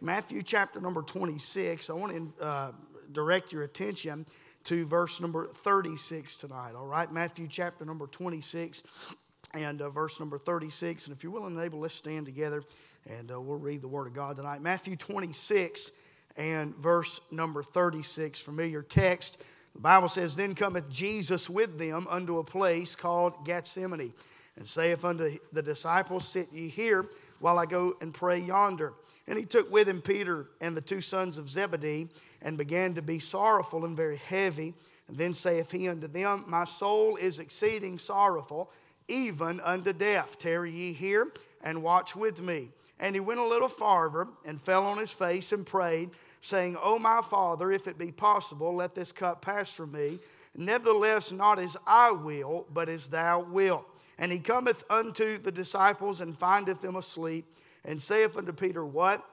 Matthew chapter number 26. I want to uh, direct your attention to verse number 36 tonight, all right? Matthew chapter number 26 and uh, verse number 36. And if you're willing and able, let's stand together and uh, we'll read the Word of God tonight. Matthew 26 and verse number 36, familiar text. The Bible says, Then cometh Jesus with them unto a place called Gethsemane, and saith unto the disciples, Sit ye here while I go and pray yonder. And he took with him Peter and the two sons of Zebedee, and began to be sorrowful and very heavy. And then saith he unto them, My soul is exceeding sorrowful, even unto death. Tarry ye here and watch with me. And he went a little farther and fell on his face and prayed, saying, O my Father, if it be possible, let this cup pass from me. Nevertheless, not as I will, but as thou wilt. And he cometh unto the disciples and findeth them asleep, and saith unto Peter, What?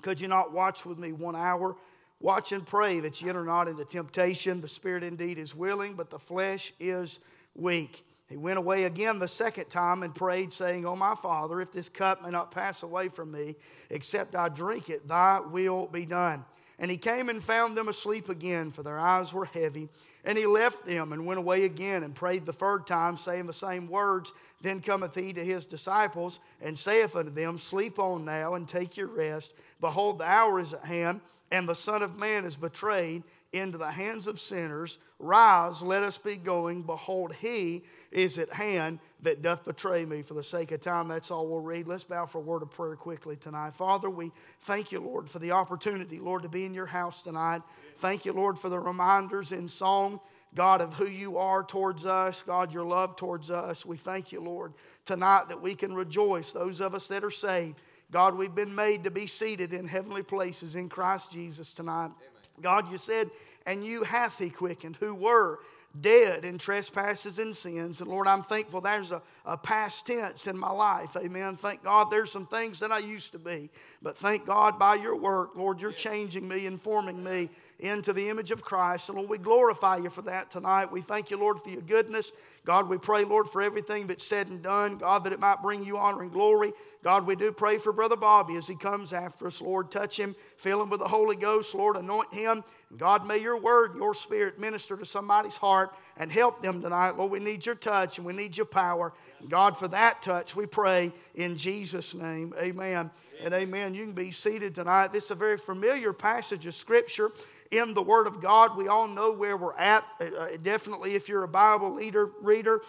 Could you not watch with me one hour? Watch and pray that ye enter not into temptation. The spirit indeed is willing, but the flesh is weak. He went away again the second time and prayed, saying, O my Father, if this cup may not pass away from me, except I drink it, thy will be done. And he came and found them asleep again, for their eyes were heavy. And he left them and went away again and prayed the third time, saying the same words. Then cometh he to his disciples and saith unto them, Sleep on now and take your rest. Behold, the hour is at hand, and the Son of Man is betrayed into the hands of sinners. Rise, let us be going. Behold, he is at hand that doth betray me. For the sake of time, that's all we'll read. Let's bow for a word of prayer quickly tonight. Father, we thank you, Lord, for the opportunity, Lord, to be in your house tonight. Thank you, Lord, for the reminders in song. God, of who you are towards us, God, your love towards us. We thank you, Lord, tonight that we can rejoice, those of us that are saved. God, we've been made to be seated in heavenly places in Christ Jesus tonight. Amen. God, you said, and you hath he quickened who were dead in trespasses and sins. And Lord, I'm thankful there's a, a past tense in my life. Amen. Thank God there's some things that I used to be. But thank God by your work, Lord, you're changing me and forming me into the image of Christ. And Lord, we glorify you for that tonight. We thank you, Lord, for your goodness. God, we pray, Lord, for everything that's said and done. God, that it might bring you honor and glory. God, we do pray for Brother Bobby as he comes after us. Lord, touch him, fill him with the Holy Ghost. Lord, anoint him. God, may your word, your spirit minister to somebody's heart and help them tonight. Lord, we need your touch and we need your power. God, for that touch, we pray in Jesus' name. Amen and amen. You can be seated tonight. This is a very familiar passage of Scripture in the Word of God. We all know where we're at. Uh, uh, definitely, if you're a Bible leader, reader.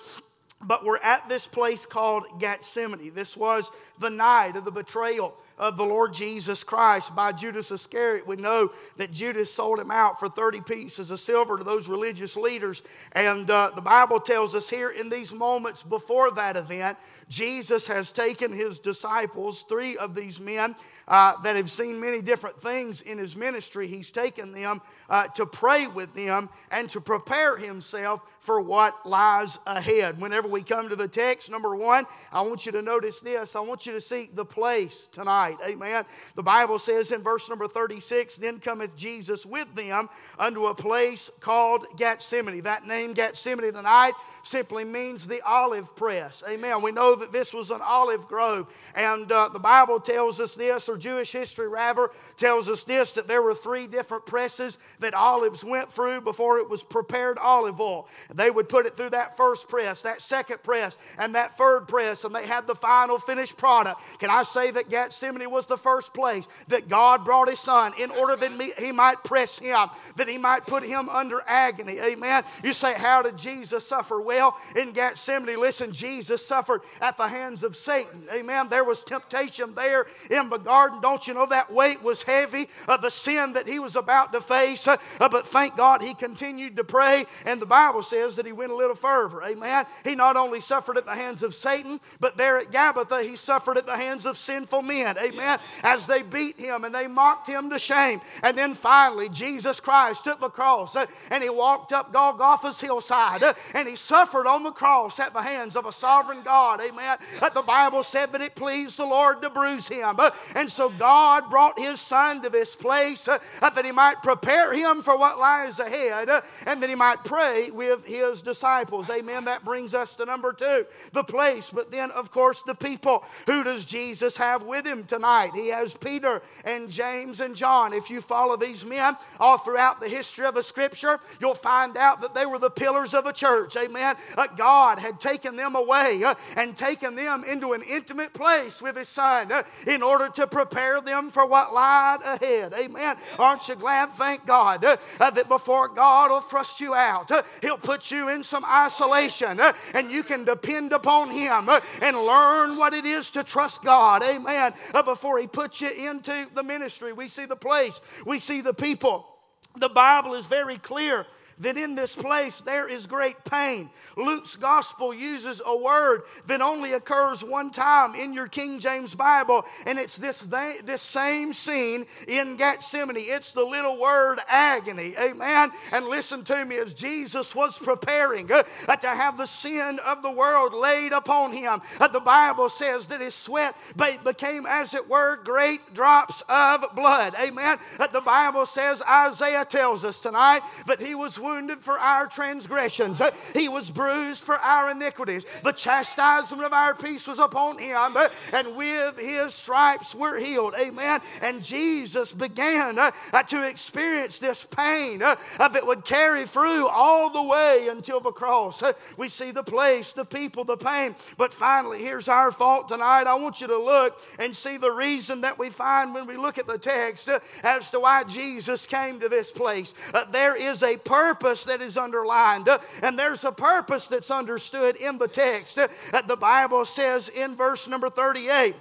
But we're at this place called Gethsemane. This was the night of the betrayal of the Lord Jesus Christ by Judas Iscariot. We know that Judas sold him out for 30 pieces of silver to those religious leaders. And uh, the Bible tells us here in these moments before that event Jesus has taken his disciples, three of these men uh, that have seen many different things in his ministry, he's taken them uh, to pray with them and to prepare himself for what lies ahead. Whenever we come to the text, number one, I want you to notice this. I want you to see the place tonight. Amen. The Bible says in verse number 36 Then cometh Jesus with them unto a place called Gethsemane. That name, Gethsemane, tonight simply means the olive press. Amen. We know that this was an olive grove. And uh, the Bible tells us this, or Jewish history rather, tells us this that there were three different presses that olives went through before it was prepared olive oil. They would put it through that first press, that second press, and that third press, and they had the final finished product. Can I say that Gethsemane was the first place that God brought His Son in order that He might press Him, that He might put Him under agony? Amen. You say, How did Jesus suffer? well in Gethsemane. Listen, Jesus suffered at the hands of Satan. Amen. There was temptation there in the garden. Don't you know that weight was heavy of the sin that he was about to face? Uh, but thank God he continued to pray. And the Bible says that he went a little further. Amen. He not only suffered at the hands of Satan, but there at Gabbatha, he suffered at the hands of sinful men. Amen. As they beat him and they mocked him to shame. And then finally, Jesus Christ took the cross uh, and he walked up Golgotha's hillside uh, and he suffered suffered on the cross at the hands of a sovereign God. Amen. That The Bible said that it pleased the Lord to bruise him. And so God brought his son to this place uh, that he might prepare him for what lies ahead uh, and that he might pray with his disciples. Amen. That brings us to number two the place, but then, of course, the people. Who does Jesus have with him tonight? He has Peter and James and John. If you follow these men all throughout the history of the scripture, you'll find out that they were the pillars of a church. Amen. Uh, God had taken them away uh, and taken them into an intimate place with his son uh, in order to prepare them for what lied ahead. Amen. Aren't you glad? Thank God that before God will thrust you out, he'll put you in some isolation and you can depend upon him and learn what it is to trust God. Amen. before he puts you into the ministry, we see the place, we see the people. The Bible is very clear that in this place there is great pain. Luke's gospel uses a word that only occurs one time in your King James Bible, and it's this, this same scene in Gethsemane. It's the little word agony. Amen. And listen to me as Jesus was preparing uh, to have the sin of the world laid upon him, uh, the Bible says that his sweat became, as it were, great drops of blood. Amen. Uh, the Bible says, Isaiah tells us tonight that he was wounded for our transgressions, uh, he was bruised for our iniquities. The chastisement of our peace was upon him, and with his stripes we're healed. Amen. And Jesus began uh, to experience this pain uh, that would carry through all the way until the cross. Uh, we see the place, the people, the pain. But finally, here's our thought tonight. I want you to look and see the reason that we find when we look at the text as to why Jesus came to this place. there is a purpose that is underlined, uh, and there's a purpose purpose that's understood in the text. Uh, the Bible says in verse number 38.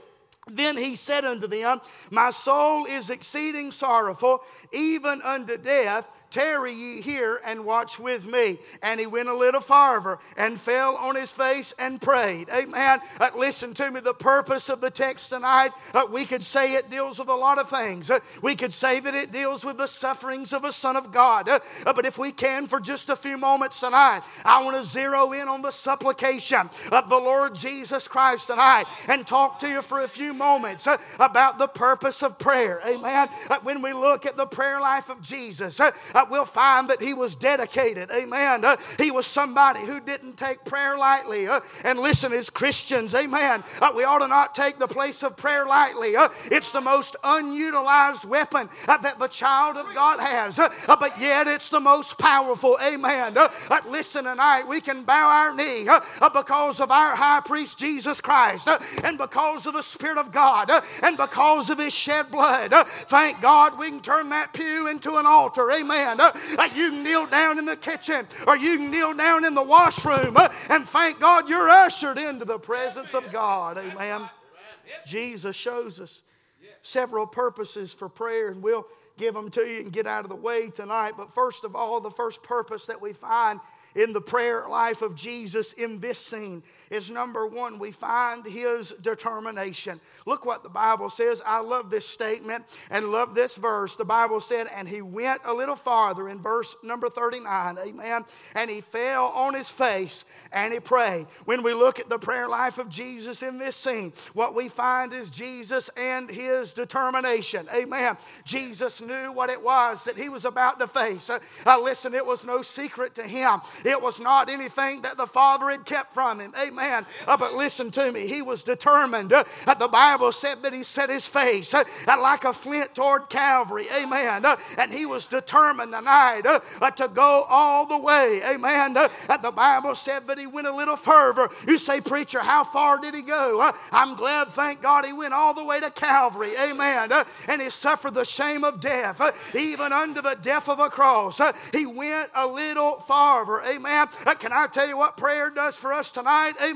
Then he said unto them, My soul is exceeding sorrowful, even unto death. Tarry ye here and watch with me. And he went a little farther and fell on his face and prayed. Amen. Uh, listen to me. The purpose of the text tonight, uh, we could say it deals with a lot of things. Uh, we could say that it deals with the sufferings of a Son of God. Uh, uh, but if we can, for just a few moments tonight, I want to zero in on the supplication of the Lord Jesus Christ tonight and talk to you for a few moments uh, about the purpose of prayer. Amen. when we look at the prayer life of Jesus, we'll find that he was dedicated. Amen. Uh, he was somebody who didn't take prayer lightly. Uh, and listen, as Christians, amen, uh, we ought to not take the place of prayer lightly. Uh, it's the most unutilized weapon uh, that the child of God has, uh, but yet it's the most powerful. Amen. listen, tonight we can bow our knee because of our high priest Jesus Christ and because of the Spirit of God and because of his shed blood. thank God we can turn that pew into an altar. Amen. Uh, like you can kneel down in the kitchen or you can kneel down in the washroom uh, and thank God you're ushered into the presence of God. Amen. Jesus shows us several purposes for prayer, and we'll give them to you and get out of the way tonight. But first of all, the first purpose that we find in the prayer life of Jesus in this scene is number one, we find his determination. Look what the Bible says. I love this statement and love this verse. The Bible said, and he went a little farther in verse number 39. Amen. And he fell on his face and he prayed. When we look at the prayer life of Jesus in this scene, what we find is Jesus and his determination. Amen. Jesus knew what it was that he was about to face. Uh, listen, it was no secret to him. It was not anything that the Father had kept from him. Amen. Uh, but listen to me. He was determined. Uh, the Bible said that he set his face uh, like a flint toward Calvary. Amen. Uh, and he was determined tonight uh, to go all the way. Amen. And the Bible said that he went a little further. You say, Preacher, how far did he go? I'm glad, thank God, he went all the way to Calvary. Amen. And he suffered the shame of death, even under the death of a cross. He went a little farther. Amen. Can I tell you what prayer does for us tonight? Amen.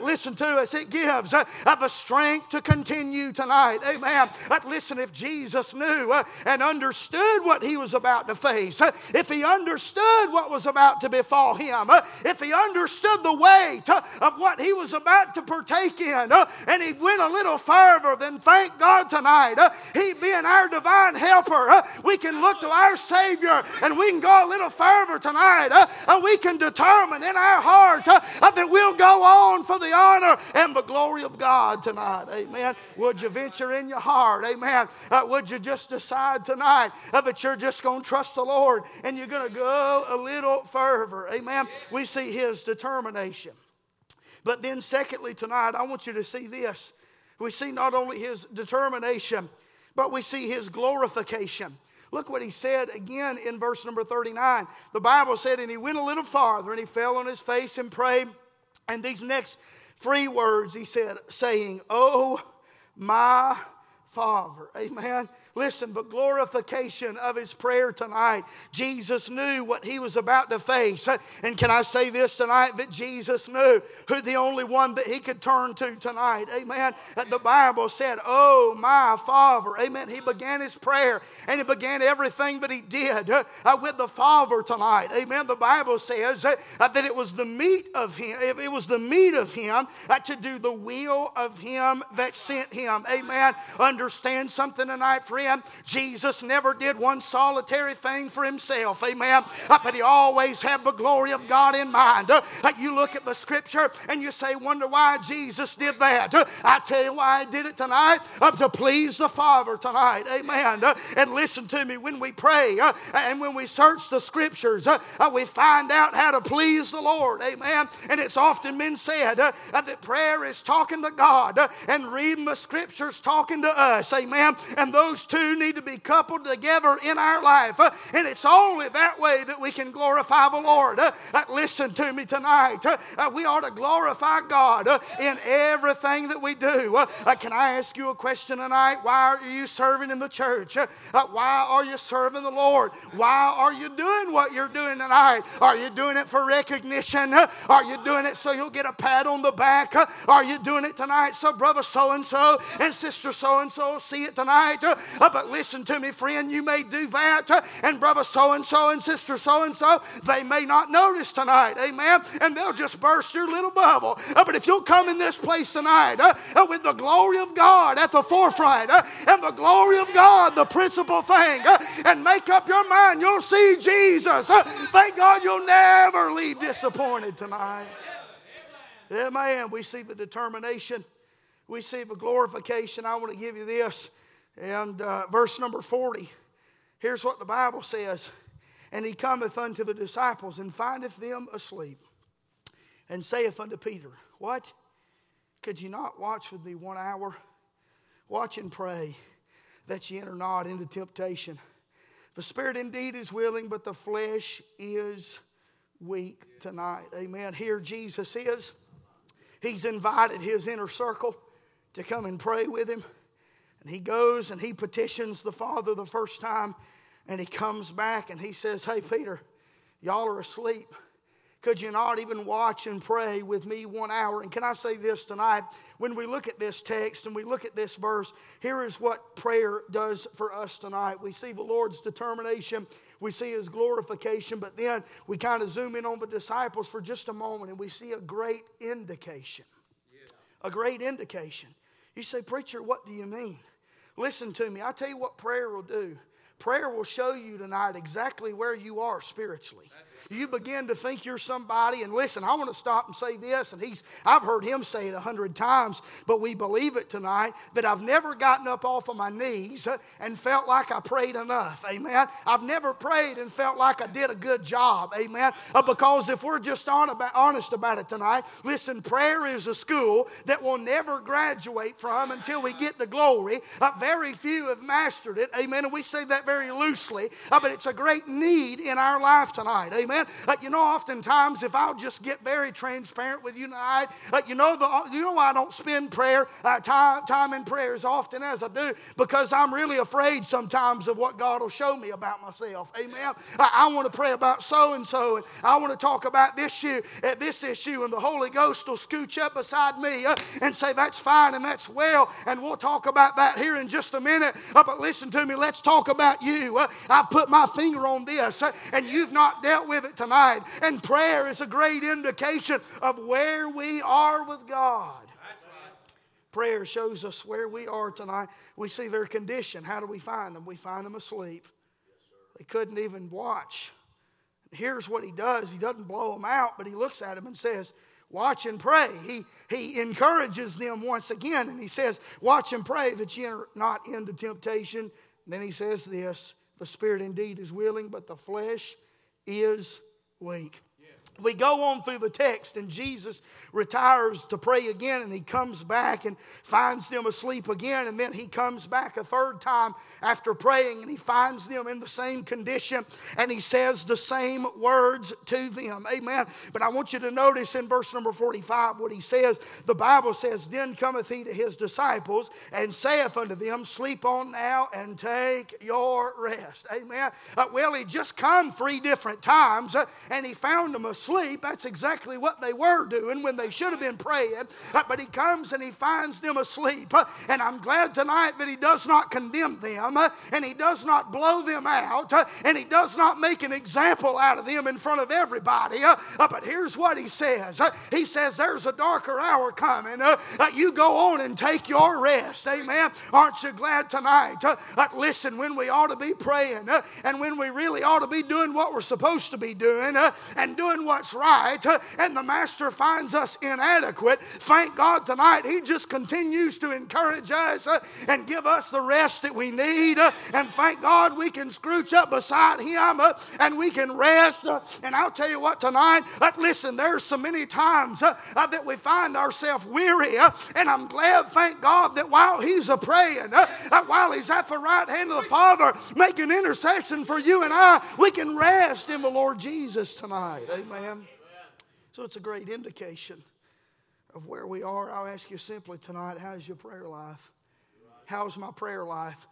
Listen to us. It gives the strength to continue tonight. Amen. But listen, if Jesus knew uh, and understood what he was about to face, uh, if he understood what was about to befall him, uh, if he understood the weight of what he was about to partake in, and he went a little further, then thank God tonight, he being our divine helper, uh, we can look to our Savior and we can go a little further tonight. Uh, and we can determine in our heart uh, that we'll go on for the honor and the glory of God tonight. Amen. Would you venture in your heart? Amen. Uh, would you just decide tonight uh, that you're just going to trust the Lord and you're going to go a little further? Amen. We see his determination. But then, secondly, tonight, I want you to see this. We see not only his determination, but we see his glorification. Look what he said again in verse number 39. The Bible said, And he went a little farther and he fell on his face and prayed. And these next three words he said, saying, Oh, my Father. Amen. Listen, but glorification of his prayer tonight. Jesus knew what he was about to face. And can I say this tonight that Jesus knew who the only one that he could turn to tonight? Amen. The Bible said, Oh, my Father. Amen. He began his prayer and he began everything that he did uh, with the Father tonight. Amen. The Bible says uh, that it was the meat of him, it was the meat of him uh, to do the will of him that sent him. Amen. Understand something tonight, friend Jesus never did one solitary thing for himself. Amen. Uh, but he always had the glory of God in mind. Uh, uh, you look at the scripture and you say, wonder why Jesus did that. Uh, I tell you why he did it tonight. Uh, to please the Father tonight. Amen. Uh, and listen to me when we pray and when we search the scriptures, we find out how to please the Lord. Amen. And it's often been said that prayer is talking to God and reading the scriptures talking to us. Amen. And those two need to be coupled together in our life. Uh, and it's only that way that we can glorify the Lord. Uh, uh, listen to me tonight. Uh, uh, we ought to glorify God uh, in everything that we do. can I ask you a question tonight? Why are you serving in the church? why are you serving the Lord? Why are you doing what you're doing tonight? Are you doing it for recognition? Are you doing it so you'll get a pat on the back? Are you doing it tonight so brother so and so and sister so and so see it tonight? But listen to me, friend, you may do that, uh, and brother so and so and sister so and so, they may not notice tonight, amen, and they'll just burst your little bubble. Uh, but if you'll come in this place tonight uh, with the glory of God at the forefront, and the glory of God, the principal thing, and make up your mind, you'll see Jesus. Thank God you'll never leave disappointed tonight. Amen. We see the determination. We see the glorification. I want to give you this. And uh, verse number 40, here's what the Bible says And he cometh unto the disciples and findeth them asleep, and saith unto Peter, What? Could you not watch with me one hour? Watch and pray that ye enter not into temptation. The spirit indeed is willing, but the flesh is weak tonight. Amen. Here Jesus is. He's invited his inner circle to come and pray with him. And he goes and he petitions the Father the first time, and he comes back and he says, Hey, Peter, y'all are asleep. Could you not even watch and pray with me one hour? And can I say this tonight? When we look at this text and we look at this verse, here is what prayer does for us tonight. We see the Lord's determination, we see his glorification, but then we kind of zoom in on the disciples for just a moment and we see a great indication. A great indication. You say, Preacher, what do you mean? Listen to me. I tell you what prayer will do. Prayer will show you tonight exactly where you are spiritually you begin to think you're somebody. And listen, I want to stop and say this, and he's I've heard him say it a hundred times, but we believe it tonight that I've never gotten up off of my knees uh, and felt like I prayed enough. Amen. I've never prayed and felt like I did a good job. Amen. Uh, because if we're just on about, honest about it tonight, listen, prayer is a school that will never graduate from until we get to glory. Uh, very few have mastered it. Amen. And we say that very loosely, uh, but it's a great need in our life tonight. Amen. Amen. Uh, you know, oftentimes, if I'll just get very transparent with you tonight, uh, you know, the, you know why I don't spend prayer uh, time, time in prayer as often as I do because I'm really afraid sometimes of what God will show me about myself. Amen. I, I want to pray about so and so, and I want to talk about this issue, uh, this issue, and the Holy Ghost will scooch up beside me uh, and say that's fine and that's well, and we'll talk about that here in just a minute. Uh, but listen to me, let's talk about you. I've put my finger on this, and you've not dealt with it tonight. And prayer is a great indication of where we are with God. prayer shows us where we are tonight. We see their condition. How do we find them? We find them asleep. They couldn't even watch. Here's what he does he doesn't blow them out, but he looks at them and says, Watch and pray. He, he encourages them once again and he says, Watch and pray that enter not into temptation. And then he says this The spirit indeed is willing, but the flesh is weak we go on through the text and Jesus retires to pray again and he comes back and finds them asleep again. And then he comes back a third time after praying and he finds them in the same condition and he says the same words to them. Amen. But I want you to notice in verse number 45 what he says. The Bible says then cometh he to his disciples and saith unto them sleep on now and take your rest. Amen. Uh, well he just come three different times uh, and he found them asleep asleep. That's exactly what they were doing when they should have been praying. Uh, but he comes and he finds them asleep. Uh, and I'm glad tonight that he does not condemn them uh, and he does not blow them out uh, and he does not make an example out of them in front of everybody. Uh, uh, but here's what he says He says, There's a darker hour coming. You go on and take your rest. Amen. Aren't you glad tonight? Listen, when we ought to be praying and when we really ought to be doing what we're supposed to be doing and doing what what's right and the master finds us inadequate, thank God tonight he just continues to encourage us uh, and give us the rest that we need. Uh, and thank God we can scrooch up beside him uh, and we can rest. And I'll tell you what tonight, listen, there's so many times that we find ourselves weary. And I'm glad, thank God, that while he's a praying, while he's at the right hand of the Father making intercession for you and I, we can rest in the Lord Jesus tonight. Amen. Amen. So it's a great indication of where we are. I'll ask you simply tonight how's your prayer life? How's my prayer life?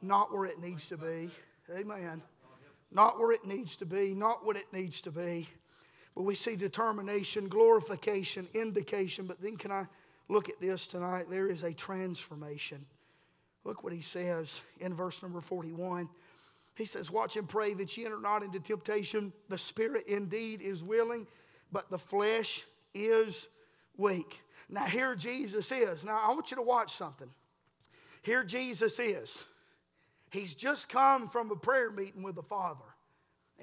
Not where it needs to be. Amen. Not where it needs to be, not what it needs to be. But we see determination, glorification, indication. But then, can I look at this tonight? There is a transformation. Look what he says in verse number 41. He says, Watch and pray that ye enter not into temptation. The spirit indeed is willing, but the flesh is weak. Now, here Jesus is. Now, I want you to watch something. Here Jesus is. He's just come from a prayer meeting with the Father.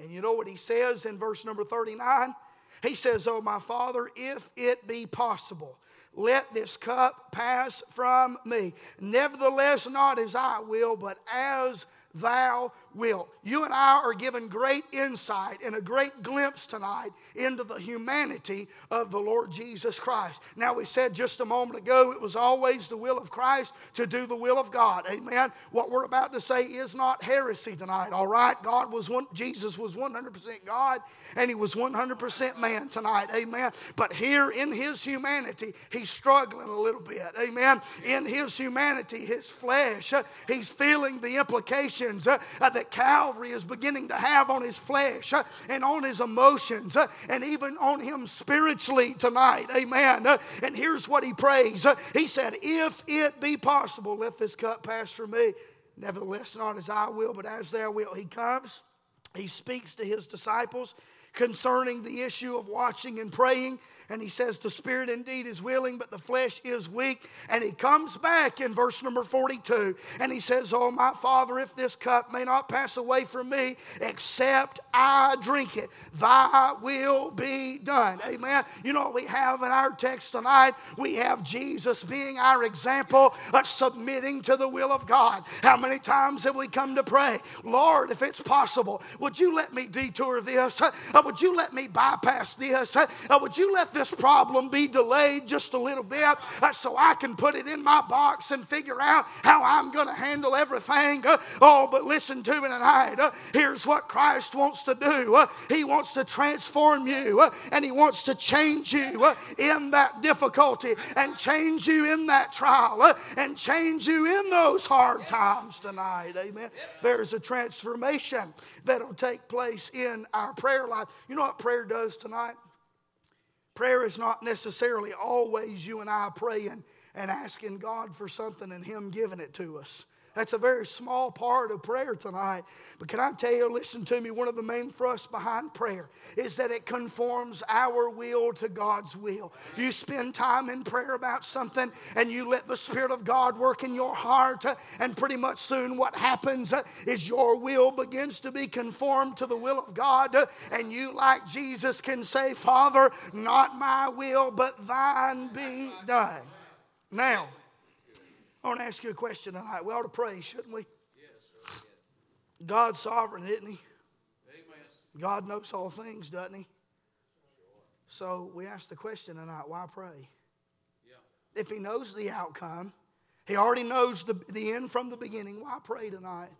And you know what he says in verse number 39? He says, Oh, my Father, if it be possible, let this cup pass from me. Nevertheless, not as I will, but as thou will. You and I are given great insight and a great glimpse tonight into the humanity of the Lord Jesus Christ. Now, we said just a moment ago it was always the will of Christ to do the will of God. Amen. What we're about to say is not heresy tonight, all right? God was one, Jesus was 100% God and he was 100% man tonight. Amen. But here in his humanity, he's struggling a little bit. Amen. In his humanity, his flesh, he's feeling the implications uh, that Calvary is beginning to have on his flesh uh, and on his emotions uh, and even on him spiritually tonight. Amen. Uh, and here's what he prays He said, If it be possible, let this cup pass from me. Nevertheless, not as I will, but as thou wilt. He comes, he speaks to his disciples concerning the issue of watching and praying and he says, The spirit indeed is willing, but the flesh is weak. And he comes back in verse number 42 and he says, Oh, my Father, if this cup may not pass away from me, except I drink it, thy will be done. Amen. You know what we have in our text tonight? We have Jesus being our example of submitting to the will of God. How many times have we come to pray, Lord, if it's possible, would you let me detour this? Would you let me bypass this? Would you let this this problem be delayed just a little bit uh, so I can put it in my box and figure out how I'm going to handle everything. Uh, oh, but listen to me tonight. Uh, here's what Christ wants to do He wants to transform you and He wants to change you in that difficulty and change you in that trial and change you in those hard times tonight. Amen. There's a transformation that'll take place in our prayer life. You know what prayer does tonight? Prayer is not necessarily always you and I praying and asking God for something and Him giving it to us. That's a very small part of prayer tonight. But can I tell you, listen to me, one of the main thrusts behind prayer is that it conforms our will to God's will. You spend time in prayer about something and you let the Spirit of God work in your heart, uh, and pretty much soon what happens uh, is your will begins to be conformed to the will of God, uh, and you, like Jesus, can say, Father, not my will, but thine be done. Now, I want to ask you a question tonight. We ought to pray, shouldn't we? Yes, God's sovereign, isn't He? Amen. God knows all things, doesn't He? So we ask the question tonight why pray? Yeah. If He knows the outcome, He already knows the, the end from the beginning, why pray tonight?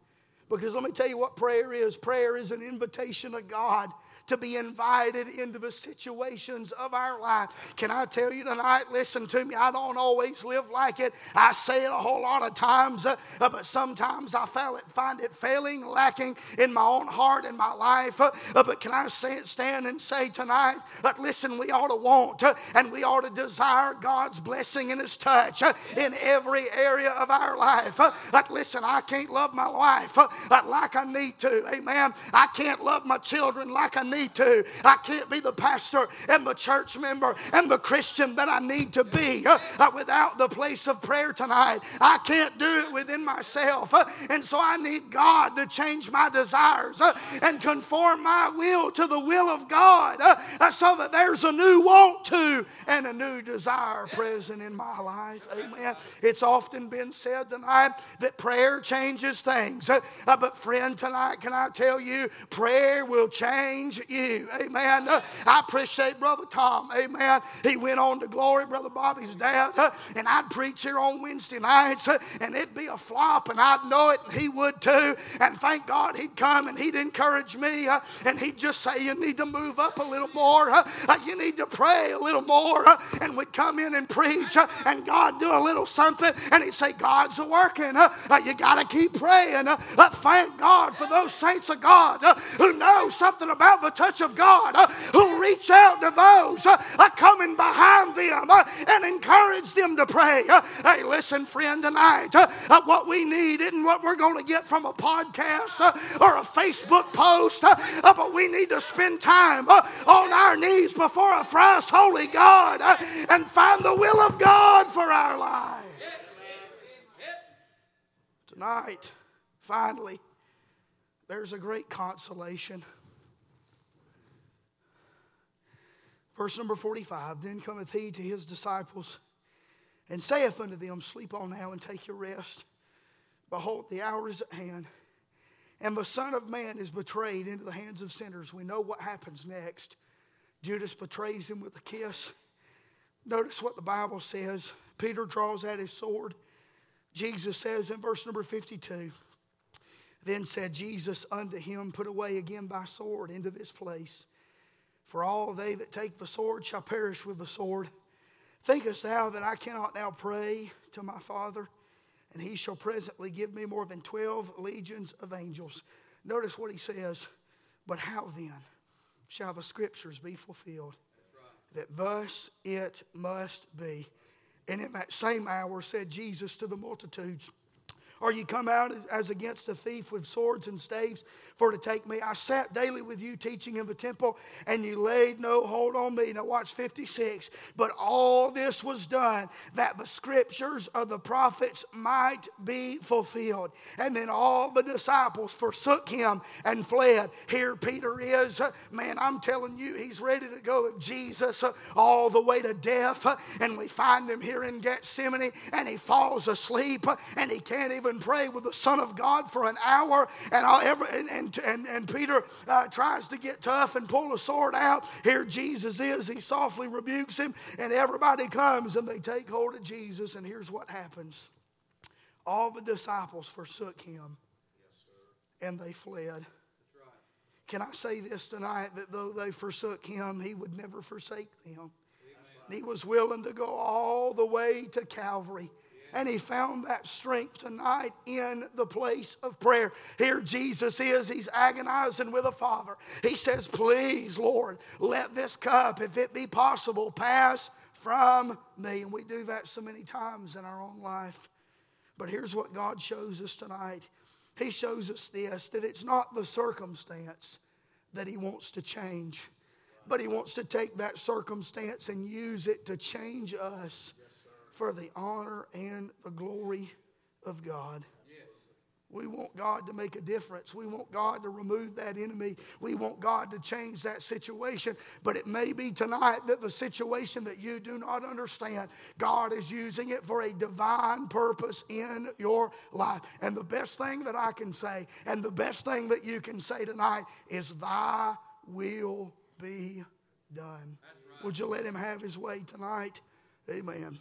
Because let me tell you what prayer is prayer is an invitation of God to be invited into the situations of our life. Can I tell you tonight? Listen to me. I don't always live like it. I say it a whole lot of times, uh, but sometimes I find it failing, lacking in my own heart and my life. Uh, but can I it, stand and say tonight that listen, we ought to want uh, and we ought to desire God's blessing and His touch uh, in every area of our life. Uh, that listen, I can't love my wife uh, like I need to. Amen. I can't love my children like I need need to. I can't be the pastor and the church member and the Christian that I need to be uh, uh, without the place of prayer tonight. I can't do it within myself. Uh, and so I need God to change my desires uh, and conform my will to the will of God uh, uh, so that there's a new want to and a new desire present in my life. Amen. It's often been said tonight that prayer changes things. but, friend, tonight, can I tell you, prayer will change you. Amen. I appreciate Brother Tom. Amen. He went on to glory, Brother Bobby's dad. And I'd preach here on Wednesday nights, and it'd be a flop, and I'd know it, and he would too. And thank God he'd come and he'd encourage me, and he'd just say, You need to move up a little more. You need to pray a little more. And we'd come in and preach, and God do a little something, and he'd say, God's a working. You got to keep praying. Thank God for those saints of God who know something about the touch of God uh, who reach out to those uh, coming behind them uh, and encourage them to pray. Uh, hey, listen, friend, tonight, uh, uh, what we need isn't what we're going to get from a podcast or a Facebook post, but we need to spend time on our knees before a thrice holy God and find the will of God for our lives. Tonight, finally, there's a great consolation. Verse number 45 Then cometh he to his disciples and saith unto them, Sleep on now and take your rest. Behold, the hour is at hand, and the Son of Man is betrayed into the hands of sinners. We know what happens next. Judas betrays him with a kiss. Notice what the Bible says. Peter draws out his sword. Jesus says in verse number 52 Then said Jesus unto him, Put away again thy sword into this place. For all they that take the sword shall perish with the sword. Thinkest thou that I cannot now pray to my Father, and he shall presently give me more than 12 legions of angels? Notice what he says. But how then shall the scriptures be fulfilled? That thus it must be. And in that same hour said Jesus to the multitudes, Are you come out as against a thief with swords and staves? for to take me. I sat daily with you teaching in the temple, and you laid no hold on me. Now, watch 56. But all this was done that the scriptures of the prophets might be fulfilled. And then all the disciples forsook him and fled. Here Peter is. Man, I'm telling you, he's ready to go with Jesus all the way to death. And we find him here in Gethsemane, and he falls asleep, and he can't even pray with the Son of God for an hour. And, all, every, and, and and, and, Peter uh, tries to get tough and pull a sword out. Here Jesus is. He softly rebukes him, and everybody comes and they take hold of Jesus. And here's what happens all the disciples forsook him and they fled. Can I say this tonight that though they forsook him, he would never forsake them? He was willing to go all the way to Calvary and he found that strength tonight in the place of prayer. Here Jesus is, he's agonizing with the Father. He says, Please, Lord, let this cup, if it be possible, pass from me. And we do that so many times in our own life. But here's what God shows us tonight He shows us this that it's not the circumstance that He wants to change, but He wants to take that circumstance and use it to change us for the honor and the glory of God. We want God to make a difference. We want God to remove that enemy. We want God to change that situation. But it may be tonight that the situation that you do not understand, God is using it for a divine purpose in your life. And the best thing that I can say, and the best thing that you can say tonight, is Thy will be done. Right. Would you let Him have His way tonight? Amen.